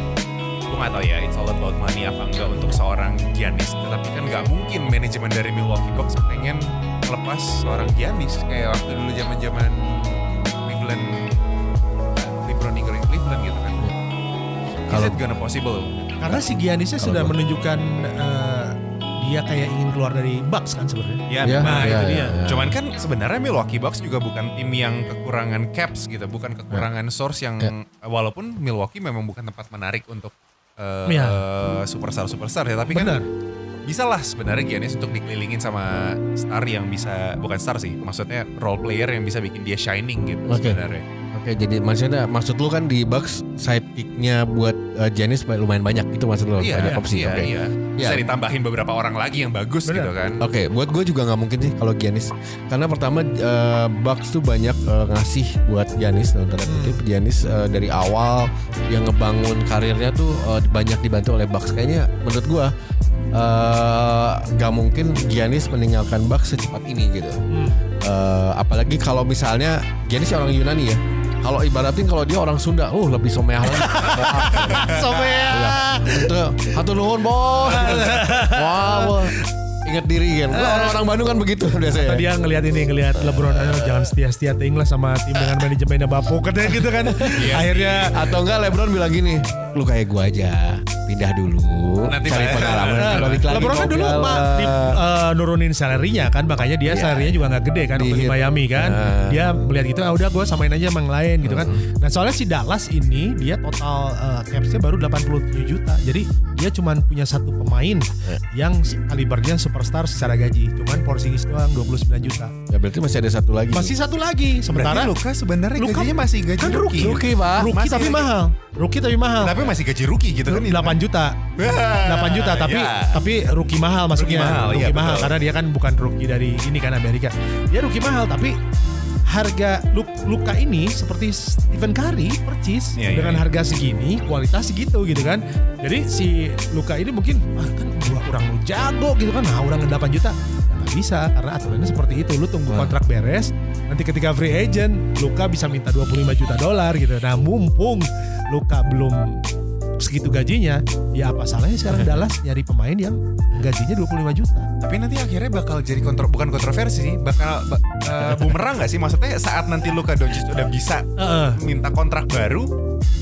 gue gak tau ya it's all about money apa enggak untuk seorang Giannis tapi kan nggak mungkin manajemen dari Milwaukee Bucks pengen lepas seorang Giannis kayak waktu dulu zaman zaman Cleveland uh, LeBron ninggalin Cleveland gitu kan Is Kalau- it gonna possible? Karena si Giannisnya sudah gua- menunjukkan eh, dia kayak ingin keluar dari Bucks kan sebenarnya. Ya, Ya, Nah, ya, itu ya, dia. ya. Cuman kan sebenarnya Milwaukee Bucks juga bukan tim yang kekurangan caps gitu, bukan kekurangan source yang Ya. walaupun Milwaukee memang bukan tempat menarik untuk eh, Ya. eh, superstar-superstar ya, tapi Benar. kan bisa lah sebenarnya Giannis untuk dikelilingin sama star yang bisa bukan star sih, maksudnya role player yang bisa bikin dia shining gitu Oke. sebenarnya. Oke, jadi maksudnya maksud lu kan di Bucks sidekicknya buat uh, Giannis lumayan banyak itu maksud lu Iya, banyak opsi. iya, Oke. iya. Iya. Bisa ditambahin beberapa orang lagi yang bagus Benar. gitu kan. Oke, buat gue juga nggak mungkin sih kalau Giannis. Karena pertama uh, Bucks tuh banyak uh, ngasih buat Giannis dalam tanda kutip. Giannis uh, dari awal yang ngebangun karirnya tuh uh, banyak dibantu oleh Bucks. Kayaknya menurut gue uh, nggak mungkin Giannis meninggalkan Bucks secepat ini gitu. Uh, apalagi kalau misalnya Giannis orang Yunani ya. Kalau ibaratin kalau dia orang Sunda, uh lebih someah lagi. [laughs] Iya. Itu satu nuhun bos. [laughs] Wah, wah. Ingat diri kan. Gua orang-orang Bandung kan begitu [laughs] biasanya. Tadi dia ngelihat ini ngelihat LeBron ayo jangan setia-setia ting lah sama tim dengan manajemennya Bapuk katanya gitu kan. Akhirnya Atau enggak LeBron bilang gini, lu kayak gua aja, pindah dulu, Nanti cari pengalaman, Nah, balik lagi LeBron kan dulu. Pak, di, eh, nurunin salary-nya kan makanya dia Iya. salary-nya juga nggak gede kan Di di. Miami kan. Nah. Dia melihat gitu ah udah gue samain aja sama yang lain gitu kan. Nah soalnya si Dallas ini dia total eh, caps-nya baru 87 juta. Jadi dia cuman punya satu pemain yang kalibernya superstar secara gaji. Cuman Porzingis doang 29 juta. Ya berarti masih ada satu lagi. Masih satu lagi sementara Berarti Luka sebenarnya Luka gajinya masih gaji kan rookie. Rookie, Pak. rookie Masih tapi lagi. mahal. Rookie tapi mahal. Tapi masih gaji rookie gitu kan. 8 juta. 8 juta tapi Ya. tapi rookie mahal masuknya. Rookie mahal, Rookie iya, mahal betul. karena dia kan bukan rookie dari ini kan Amerika. Dia rookie mahal tapi harga Lu- Luka ini seperti Stephen Curry percis Iya, iya, dengan iya. harga segini, kualitas segitu gitu kan. Jadi si Luka ini mungkin ah kan gua kurang jago gitu kan. Nah, orang 8 juta. Ya nggak bisa karena aturannya seperti itu. Lu tunggu Wah. kontrak beres, nanti ketika free agent Luka bisa minta 25 juta dolar gitu. Nah, mumpung Luka belum segitu gajinya, ya apa salahnya sekarang [laughs] Dallas nyari pemain yang gajinya 25 juta. Tapi nanti akhirnya bakal jadi kontro bukan kontroversi sih, bakal ba- eh, bumerang gak sih? Maksudnya saat nanti Luka Doncic udah bisa Heeh. minta kontrak baru,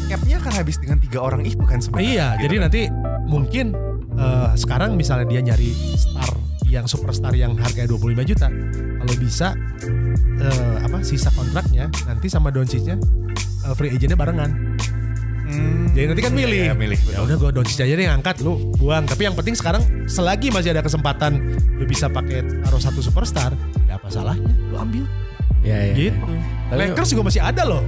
capnya akan habis dengan tiga orang itu kan sebenarnya. Iya, gitu jadi kan. nanti mungkin eh, sekarang misalnya dia nyari star yang superstar yang harganya 25 juta, kalau bisa eh, apa sisa kontraknya nanti sama Doncicnya eh, free agentnya barengan. Hmm, Jadi nanti kan milih. Iya, milih. Ya udah gue Doncic aja yang angkat lu buang. Tapi yang penting sekarang selagi masih ada kesempatan lu bisa pakai taruh satu superstar, ya apa salahnya? Lu ambil. Ya, ya. Gitu. Tapi- Lakers juga masih ada loh.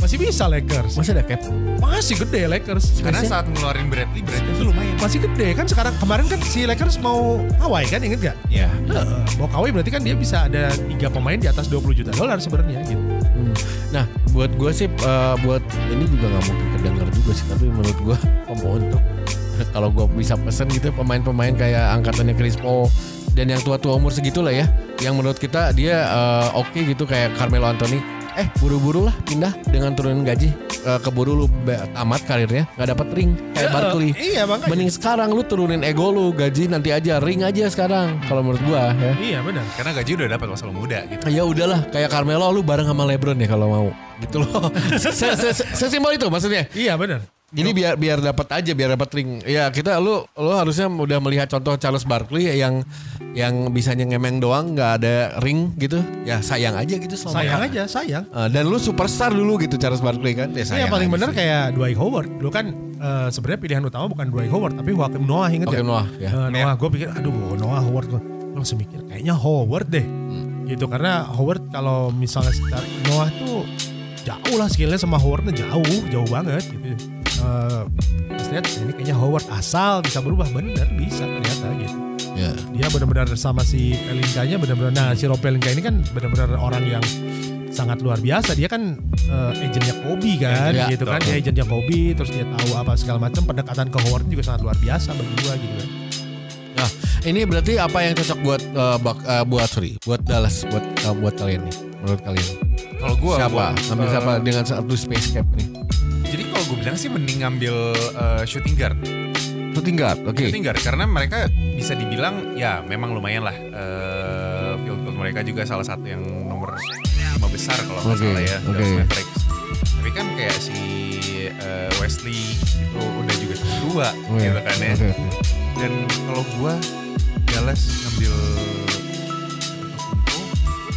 Masih bisa Lakers. Masih ada cap. Masih gede Lakers. Karena saat ngeluarin Bradley, Bradley itu lumayan. masih gede kan sekarang kemarin kan si Lakers mau Kawhi kan inget gak? Iya. Heeh, mau Kawhi berarti kan dia bisa ada tiga pemain di atas 20 juta dolar sebenarnya gitu. Hmm. Nah, buat gue sih, eh, buat ini juga nggak mungkin kedenger juga sih. Tapi menurut gue, [laughs] untuk [laughs] kalau gue bisa pesen gitu pemain-pemain kayak angkatannya Chris Paul dan yang tua-tua umur segitu lah ya, yang menurut kita dia eh, oke gitu kayak Carmelo Anthony. Eh, buru-buru lah pindah dengan turunin gaji. Eh, keburu lu tamat karirnya, nggak dapet ring kayak Barkley. Iya makanya. Mending sekarang lu turunin ego lu, gaji nanti aja, ring aja sekarang. Kalau menurut gua ya. Iya benar. Karena gaji udah dapat pas lu muda gitu. Ya udahlah, kayak Carmelo lu bareng sama LeBron ya kalau mau. Gitu loh. [laughs] Se- se- se- Sesimpel itu maksudnya. Iya benar. Jadi biar biar dapat aja, biar dapat ring. Ya kita lu lu harusnya udah melihat contoh Charles Barkley yang yang bisanya ngemeng doang, nggak ada ring gitu. Ya sayang aja gitu selama Sayang aja, sayang. Eh, dan lu superstar dulu gitu Charles Barkley kan. Ya Iya sayang paling aja benar sih. kayak Dwight Howard. Dulu kan eh, sebenarnya pilihan utama bukan Dwight Howard tapi Joakim Noah inget ya? Noah ya. Eh, Noah gue pikir aduh Noah Howard gue langsung mikir kayaknya Howard deh. Gitu karena Howard kalau misalnya secara Noah tuh jauh lah skillnya sama Howard tuh jauh, jauh banget gitu. Eh pas lihat ini kayaknya Howard asal bisa berubah bener bisa ternyata gitu. Ya. Dia benar-benar sama si Pelinkanya benar-benar nah si Rob Pelinka ini kan benar-benar orang yang sangat luar biasa. Dia kan eh, agentnya Kobe kan Ya, gitu kan. Dia agentnya Kobe terus dia tahu apa segala macam pendekatan ke Howard juga sangat luar biasa bagi gua gitu kan. Nah, ini berarti apa yang cocok buat eh, bak- eh, buat sorry, buat Dallas, buat eh, buat kalian nih, menurut kalian? Kalau gua siapa? gua, Ambil eh, siapa dengan satu space cap nih? Gue bilang sih mending ngambil eh, shooting guard. Shooting guard, oke. Shooting guard karena mereka bisa dibilang ya memang lumayan lah. eh, field goal mereka juga salah satu yang nomor lima besar kalau nggak Oke, salah ya. oke. Dallas Mavericks. Tapi kan kayak si eh, Wesley itu udah juga dua Oh, iya. gitu kan ya. Oke. Dan kalau gua Dallas ngambil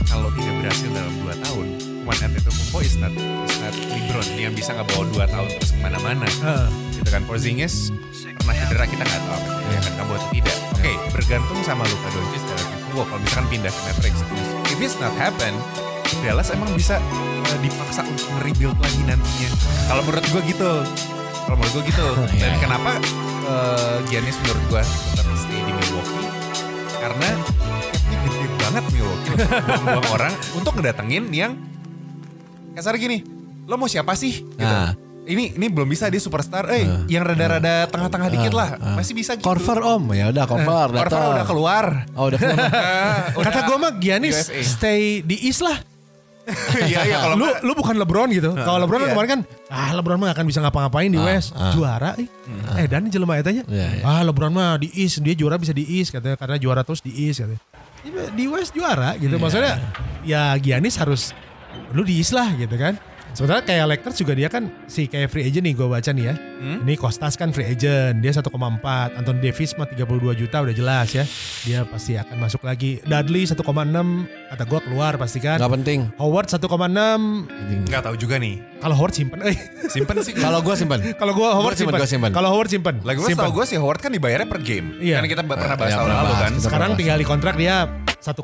kalau tidak berhasil dalam 2 tahun, cuman Antetokounmpo is not, is not LeBron yang bisa ngebawa 2 tahun terus ke mana-mana. Heeh. Gitu kan, Porzingis pernah cedera kita nggak tahu apa dia akan kambuh atau tidak. Oke, bergantung sama Luka Doncic dan Antetokounmpo kalau misalkan pindah ke Mavericks. If it's not happen, Dallas emang bisa eh, dipaksa untuk nge-rebuild lagi nantinya. Kalau menurut gua gitu. Kalau menurut gua gitu. [laughs] Dan Iya. kenapa eh, Giannis menurut gua tetap stay di Milwaukee? Karena gede banget Milwaukee [laughs] buang-buang orang untuk ngedatengin yang kasar gini. Lo mau siapa sih? Gitu. Nah. Ini ini belum bisa dia superstar. Eh, yang rada-rada tengah-tengah dikit lah. Masih bisa gitu. Corver om, ya udah cover. Corver udah keluar. Oh udah keluar. [laughs] Udah. Kata gue mah Giannis USA. stay di East lah. [laughs] Iya iya kalau lu lu bukan LeBron gitu. Kalau LeBron kan iya. kemarin kan ah LeBron mah gak akan bisa ngapa-ngapain di Ah, West. ah. Juara eh. Eh dan jelema etanya. Iya, iya. Ah LeBron mah di East, dia juara bisa di East katanya karena juara terus di East katanya. Iya, Di West juara gitu. Maksudnya ya Giannis harus lu di East lah gitu kan. Sebenarnya kayak Lakers juga dia kan si kayak free agent nih gue baca nih ya. Hmm? Ini Kostas kan free agent, dia 1,4. Anton Davis mah 32 juta udah jelas ya. Dia pasti akan masuk lagi. Dudley 1,6 kata gue keluar pasti kan. Gak penting. Howard 1,6. nggak tahu juga nih. Kalau Howard simpen, eh. Simpen sih. [laughs] Kalau gue simpan. Kalau gue Howard simpen, simpen. gua simpen. Kalau Howard simpen. Lagi gue Simpen. tau gue sih Howard kan dibayarnya per game. Iya. Karena kita pernah bahas Ya, tahun lalu bahas. kan. Sekarang tinggal di kontrak dia 1,6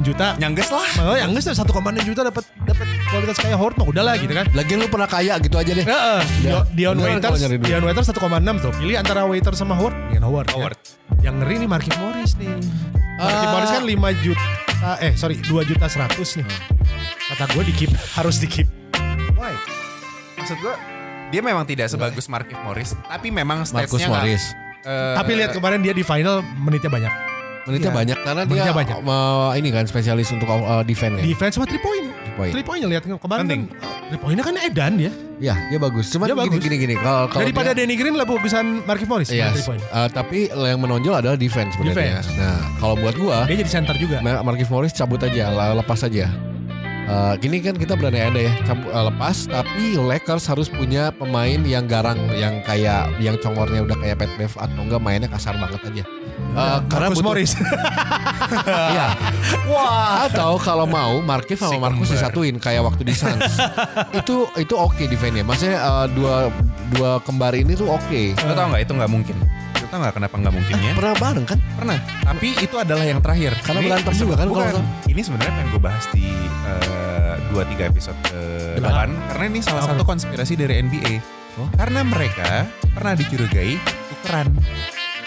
juta. Nyangges lah. Malah yang enggak 1,6 juta dapat dapat kualitas kayak Howard mah udahlah gitu kan. Lagian lu pernah kaya gitu aja deh. Heeh. Ya, Dion Waiters. Dion Waiters 1,6 tuh. Pilih antara Waiters sama Howard. Dengan Howard. ya. Howard. Yang ngeri nih Markif Morris nih. Markif Ah. Morris kan 5 juta eh sorry 2 juta 100 nih. Kata gue di keep [laughs] harus di keep. Why? Maksud gue dia memang tidak sebagus Markif Morris, tapi memang Marcus statsnya nggak- Morris. eh, Tapi lihat kemarin dia di final menitnya banyak. Menitnya Iya. banyak karena dia Menitnya banyak. uh, ini kan spesialis untuk uh, defense kan. Defense sama 3 point. point. 3 pointnya lihat kemarin kan 3 pointnya kan edan dia. Ya, dia bagus. Cuman Dia gini, bagus. gini gini kalau kalau Daripada dia, Danny Green lebih bagusan Markif Morris. Iya, 3 point. uh, tapi yang menonjol adalah defense sebenarnya. Defense. Nah, kalau buat gua Dia jadi center juga. Ma- Markif Morris cabut aja, lepas aja. Uh, gini kan kita berandai-andai ya, cabut, uh, lepas. Tapi Lakers harus punya pemain yang garang, yang kayak, yang congornya udah kayak Pat Bev atau enggak mainnya kasar banget aja. Uh, karena Marcus butuh- Morris. [laughs] Iya. Wah. Atau kalau mau Markif sama Si Marcus kembar. disatuin kayak waktu di Suns. [laughs] itu itu oke defense-nya. Maksudnya uh, dua dua kembar ini tuh oke. Lo tau nggak itu nggak mungkin? Lo tau nggak kenapa nggak mungkinnya? Pernah bareng kan? Pernah. Tapi itu adalah yang terakhir. Karena berantem juga kan kalau bukan. nggak Ini sebenarnya pengen gue bahas di eh, dua tiga episode ke depan. Karena ini salah satu konspirasi dari NBA. Oh. Karena mereka pernah dicurigai tukeran.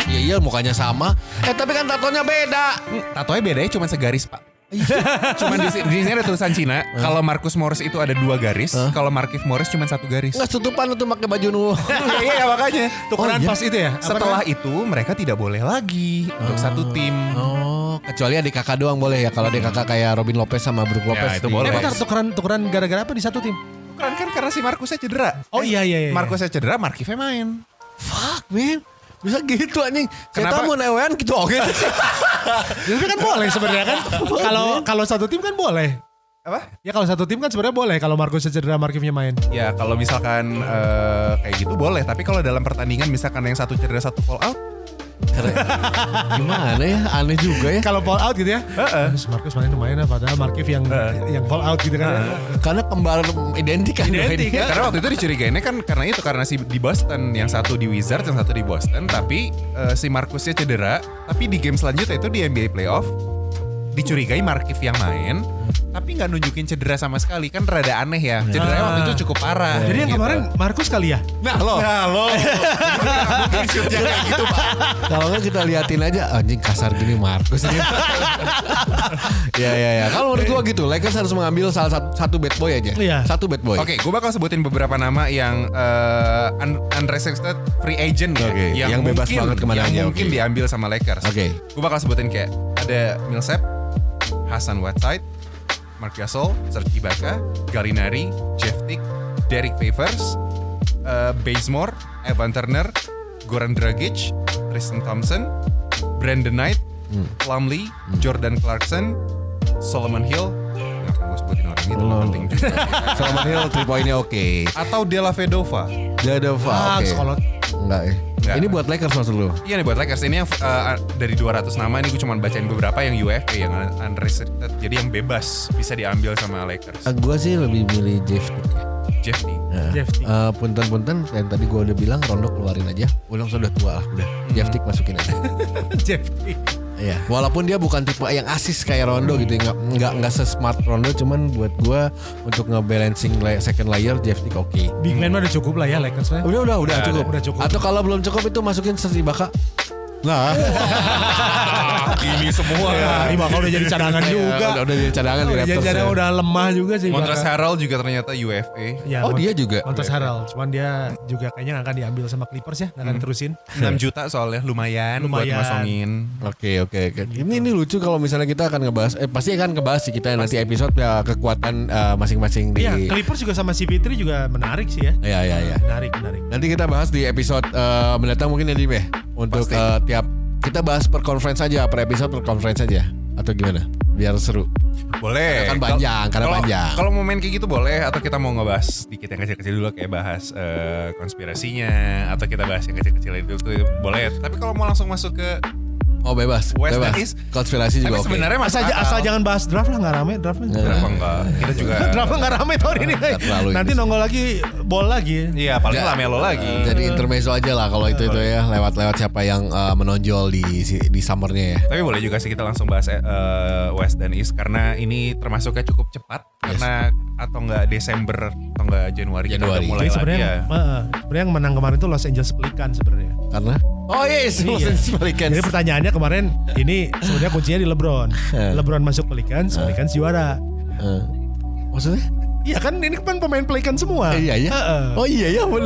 Iya iya mukanya sama. Eh tapi kan tatonya beda. Tatonya bedanya cuma segaris pak. Cuman di, di sini ada tulisan Cina. Kalau Marcus Morris itu ada dua garis. Hah? Kalau Markif Morris cuma satu garis. Enggak tutupan tuh pakai baju nu. [laughs] Iya iya makanya. Tukeran Oh, iya? pas itu ya. Apa Setelah itu mereka tidak boleh lagi untuk satu tim. Oh, kecuali adik kakak doang boleh ya. Kalau adik kakak kayak Robin Lopez sama Brook Lopez. itu di- boleh. Eh bentar tukeran tukeran gara-gara apa di satu tim? Bukan kan karena si Marcusnya cedera. Oh iya iya iya. Marcusnya cedera, Markifnya main. Fuck man. Bisa gitu anjing. Kenapa? mau newean gitu oke. Ya, [laughs] Tapi kan boleh sebenarnya kan. Kalau kalau satu tim kan boleh. Apa? Ya kalau satu tim kan sebenarnya boleh kalau Marcus cedera Markifnya main. Ya kalau misalkan eh, kayak gitu boleh. Tapi kalau dalam pertandingan misalkan yang satu cedera satu fall out. [laughs] Gimana ya? Aneh juga ya. Kalau fall out gitu ya. Terus Marcus main lumayan lah padahal Markif yang yang fall out gitu kan. Karena kembar identik kan. Identik, kan? Karena waktu itu dicurigainnya kan karena itu karena si di Boston yang satu di Wizards yang satu di Boston. Tapi eh, si Marcusnya cedera. Tapi di game selanjutnya itu di NBA playoff dicurigai Markif yang main. Tapi nggak nunjukin cedera sama sekali kan rada aneh ya. Cederanya waktu itu cukup parah. Jadi yang gitu. kemarin Marcus kali ya. Nah lo. Nah lo. [laughs] Mungkin gitu pak. Kalau nggak kita liatin aja anjing kasar gini Marcus ini. [laughs] ya ya ya. Kalau menurut gua gitu, Lakers harus mengambil salah satu, satu bad boy aja. Iya. Satu bad boy. Oke, gue bakal sebutin beberapa nama yang uh, un- unrestricted free agent ya, Oke, yang bebas banget ke mana yang aja, mungkin oke. diambil sama Lakers. Oke. Gue bakal sebutin kayak ada Millsap, Hasan Whiteside, Marc Gasol, Serge Ibaka, Gallinari, Jeff Tick, Derek Favors, eh, Bazemore, Evan Turner, Goran Dragic, Tristan Thompson, Brandon Knight, Plumlee, Jordan Clarkson, Solomon Hill. Gue sebutin orang itu Oh. penting. [laughs] Solomon Hill 3 poinnya oke. Atau Della Vedova. Jadova Ah, oke. kalau Enggak ya. Enggak. Ini buat Lakers maksud lu? Iya nih buat Lakers ini yang eh, dari 200 nama ini gue cuma bacain beberapa yang UFA yang un- unrestricted jadi yang bebas bisa diambil sama Lakers. Ah, gua sih lebih milih Jeff. Jeff Teague. Nah, Jeff eh, punten-punten yang tadi gua udah bilang Rondo keluarin aja. Ulang sudah tua lah udah. Jeff Tick masukin aja. [laughs] Jeff Tick. Iya, walaupun dia bukan tipe yang asis kayak Rondo gitu, ya, nggak nggak nggak sesmart Rondo, cuman buat gua untuk ngebalancing second layer Jeff Tick oke. Big man udah cukup lah ya Lakers. Udah udah udah Udah, cukup. udah cukup. Atau kalau belum cukup itu masukin Sergi Baka. Nah, Ah, [laughs] ini semua. Ya, Ibaka udah jadi cadangan Iya, juga. udah, udah jadi cadangan di Udah jadi Raptors. cadangan ya. udah lemah juga sih. Montrezl Ibaka. Harrell juga ternyata UFA. Ya, Oh, dia juga? Montrezl Harrell. Cuman dia juga kayaknya akan diambil sama Clippers ya. Nggak akan terusin. 6 juta soalnya lumayan, buat Lumayan. masongin. Oke oke oke. Ini ini lucu kalau misalnya kita akan ngebahas, eh pasti akan ngebahas sih kita nanti episode ya kekuatan eh, masing-masing di. Iya, Clippers juga sama CP3 juga menarik sih ya. Iya iya iya. Menarik, menarik. Nanti kita bahas di episode eh, mendatang mungkin ya Dim ya. Untuk Pasti. eh, tiap kita bahas per conference aja, per episode per conference aja. Atau gimana? Biar seru. Boleh. Karena kan panjang, Kalau- karena panjang. Kalau mau main kayak gitu boleh atau kita mau ngebahas sedikit yang kecil-kecil dulu kayak bahas eh, konspirasinya atau kita bahas yang kecil-kecil itu tuh boleh. Tapi kalau mau langsung masuk ke Oh bebas, West bebas. dan East. Konspirasi juga tapi oke. sebenarnya Asal, masuk asal akal. jangan bahas draft lah nggak rame draftnya. Kenapa enggak? Kita juga [laughs] Draftnya nggak rame tahun ini. Nanti ini. nongol lagi bol lagi. Iya, paling Nggak. Lamelo lagi. Jadi intermezzo aja lah kalau itu itu ya lewat-lewat siapa yang eh, menonjol di di summernya ya. Tapi boleh juga sih kita langsung bahas eh, West dan East karena ini termasuknya cukup cepat karena atau enggak Desember atau enggak Januari, kita Januari. udah mulai Jadi lagi sebenarnya ya. sebenarnya yang menang kemarin itu Los Angeles Pelicans sebenarnya. Karena Oh yes, Iya. Los Angeles Pelicans. Jadi pertanyaannya kemarin ini sebenarnya kuncinya di LeBron. LeBron masuk Pelicans, Pelicans juara. Eh, maksudnya? Iya kan ini kan pemain Pelicans semua. Eh, iya ya. Heeh. Oh iya ya. Gue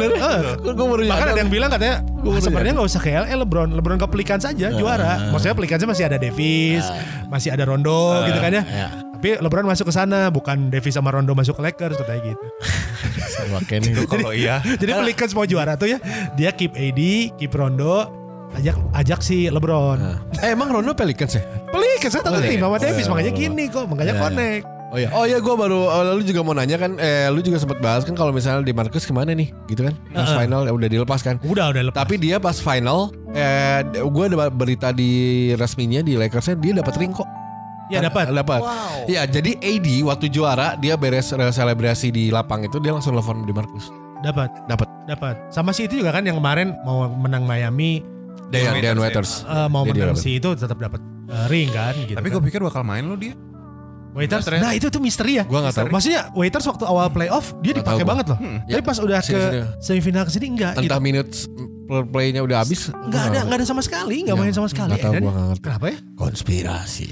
baru Bahkan ada yang bilang katanya "Ah, sebenarnya nggak usah ke LA LeBron, LeBron ke Pelicans aja juara. Maksudnya Pelicansnya masih ada Davis, masih ada Rondo gitu kan ya. iya. Tapi LeBron masuk ke sana, bukan Davis sama Rondo masuk ke Lakers katanya gitu. [laughs] Makanya nih. Itu kalau iya. [laughs] Jadi Pelicans mau juara tuh ya, dia keep AD, keep Rondo, ajak ajak si LeBron. Eh emang Rondo Pelicans ya? Pelicans kan Oh, tim iya. sama Davis, Oh, makanya oh, gini kok, makanya Iya. connect. Oh iya, oh iya gue baru, oh, lu juga mau nanya kan, eh lu juga sempat bahas kan kalau misalnya di Marcus ke mana nih, gitu kan? Pas Heeh. final ya udah dilepas kan? Udah udah lepas. Tapi dia pas final, eh gue ada berita di resminya di Lakersnya dia dapat ring kok. Ya dapat. Dapat. Iya, jadi AD waktu juara dia beres eh, selebrasi di lapang itu dia langsung telepon di Marcus. Dapat, Dapat. dapat. Sama si itu juga kan yang kemarin mau menang Miami, Dean, Waiters Dean ya. Waiters. eh, mau Dia menang si itu tetap dapat eh, ring kan gitu. Tapi kan. gue pikir bakal main lo dia. Waiters. ternyata- Nah, itu tuh misteri ya. Gua nggak tahu. Maksudnya Waiters waktu awal playoff dia dipakai banget loh. Ya, Tapi pas udah sini, ke sini. semifinal ke sini enggak gitu. Entah minutes playnya udah habis. Enggak ada, enggak ada sama sekali, enggak main sama sekali. Nggak tahu, Dan- gua nggak ngerti. kenapa ya? Konspirasi.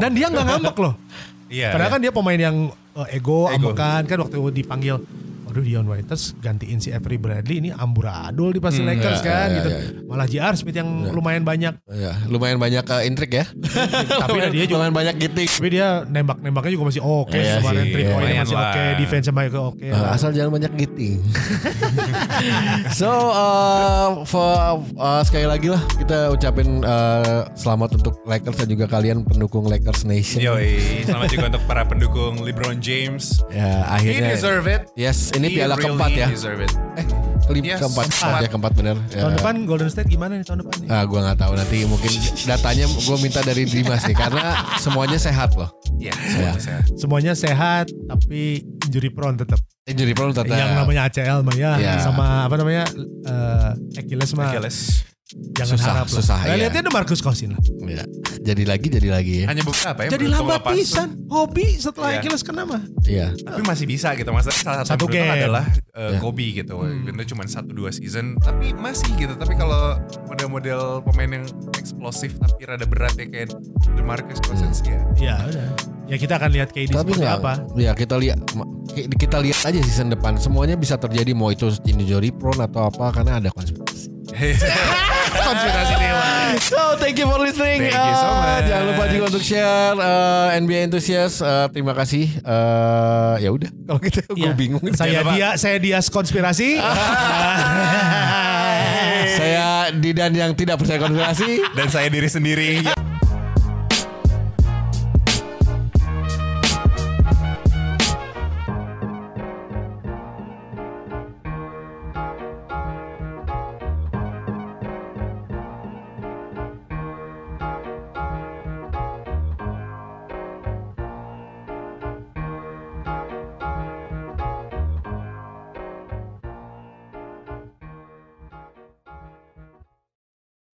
Dan dia enggak ngambek loh. Iya. Padahal kan dia pemain yang uh, ego, Ego. ambekan kan waktu dipanggil Waduh Dion Waiters gantiin si Avery Bradley ini amburadul di pasti Lakers iya, kan iya, gitu. iya. Malah JR Smith yang lumayan banyak. Ya, lumayan banyak uh, intrik ya. [laughs] Tapi dia [laughs] juga lumayan banyak giting. tapi dia nembak-nembaknya juga masih oke Iya kemarin sih, three point Lumayan masih oke, defense sama oke oke. Uh, asal jangan banyak giting. [laughs] so uh, for, uh, sekali lagi lah kita ucapin uh, selamat untuk Lakers dan juga kalian pendukung Lakers Nation. Yoi, selamat juga untuk para pendukung LeBron James. Ya He akhirnya. deserve it. Yes, ini He piala really keempat ya. Eh, kelima Yes, keempat, keempat. keempat ya keempat bener. Ya. Tahun depan Golden State gimana nih tahun depan nih? Ah, gua nggak tahu nanti mungkin datanya gue minta dari Dimas nih karena semuanya sehat loh. Iya, Ya. semuanya sehat. Semuanya sehat tapi injury prone tetap. Injury prone tetap. Yang namanya ACL mah ya, Iya. sama apa namanya eh Achilles mah Achilles. Jangan Susah, harap lah. susah, Nah, iya. lihatnya ada Marcus Cousin lah. Ya. Jadi lagi, jadi lagi ya. Hanya beberapa ya. Jadi beruntung lambat lepas. pisan. Hobi setelah Iya. Achilles kena mah. Iya. Tapi masih bisa gitu. Maksudnya salah satu, Satu game. adalah uh, Ya. Kobe gitu. Hmm. Itu cuma satu dua season. Tapi masih gitu. Tapi kalau model-model pemain yang eksplosif tapi rada berat ya kayak DeMarcus Cousins ya. Ya udah. Ya kita akan lihat KD Tapi seperti apa. ya kita lihat kita lihat aja season depan semuanya bisa terjadi mau itu injury prone atau apa karena ada konspirasi. [laughs] Konspirasi dewa. So thank you for listening. Thank you so Uh, much. Jangan lupa juga untuk share uh, NBA enthusiast. Uh, terima kasih. Uh, ya udah kalau gitu gue Iya. bingung. Saya dia saya Dias konspirasi. [laughs] Saya Didan yang tidak percaya konspirasi. Dan saya diri sendiri.